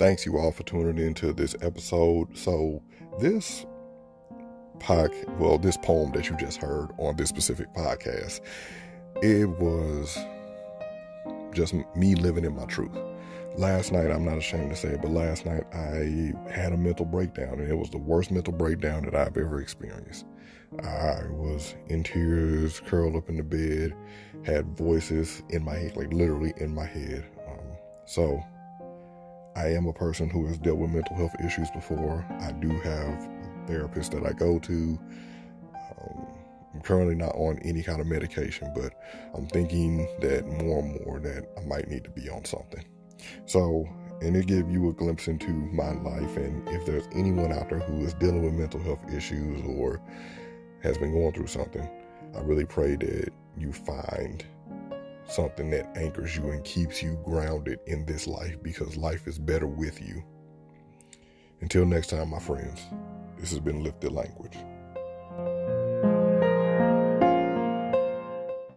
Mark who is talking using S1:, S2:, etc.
S1: thanks you all for tuning into this episode. So, this podcast, well, this poem that you just heard on this specific podcast, it was just me living in my truth. Last night, I'm not ashamed to say it, but last night I had a mental breakdown, and it was the worst mental breakdown that I've ever experienced. I was in tears, curled up in the bed, had voices in my head, like literally in my head. Um, so, I am a person who has dealt with mental health issues before. I do have therapists that I go to. Um, I'm currently not on any kind of medication, but I'm thinking that more and more that I might need to be on something. So, and it give you a glimpse into my life. And if there's anyone out there who is dealing with mental health issues or has been going through something, I really pray that you find something that anchors you and keeps you grounded in this life because life is better with you. Until next time, my friends, this has been Lifted Language.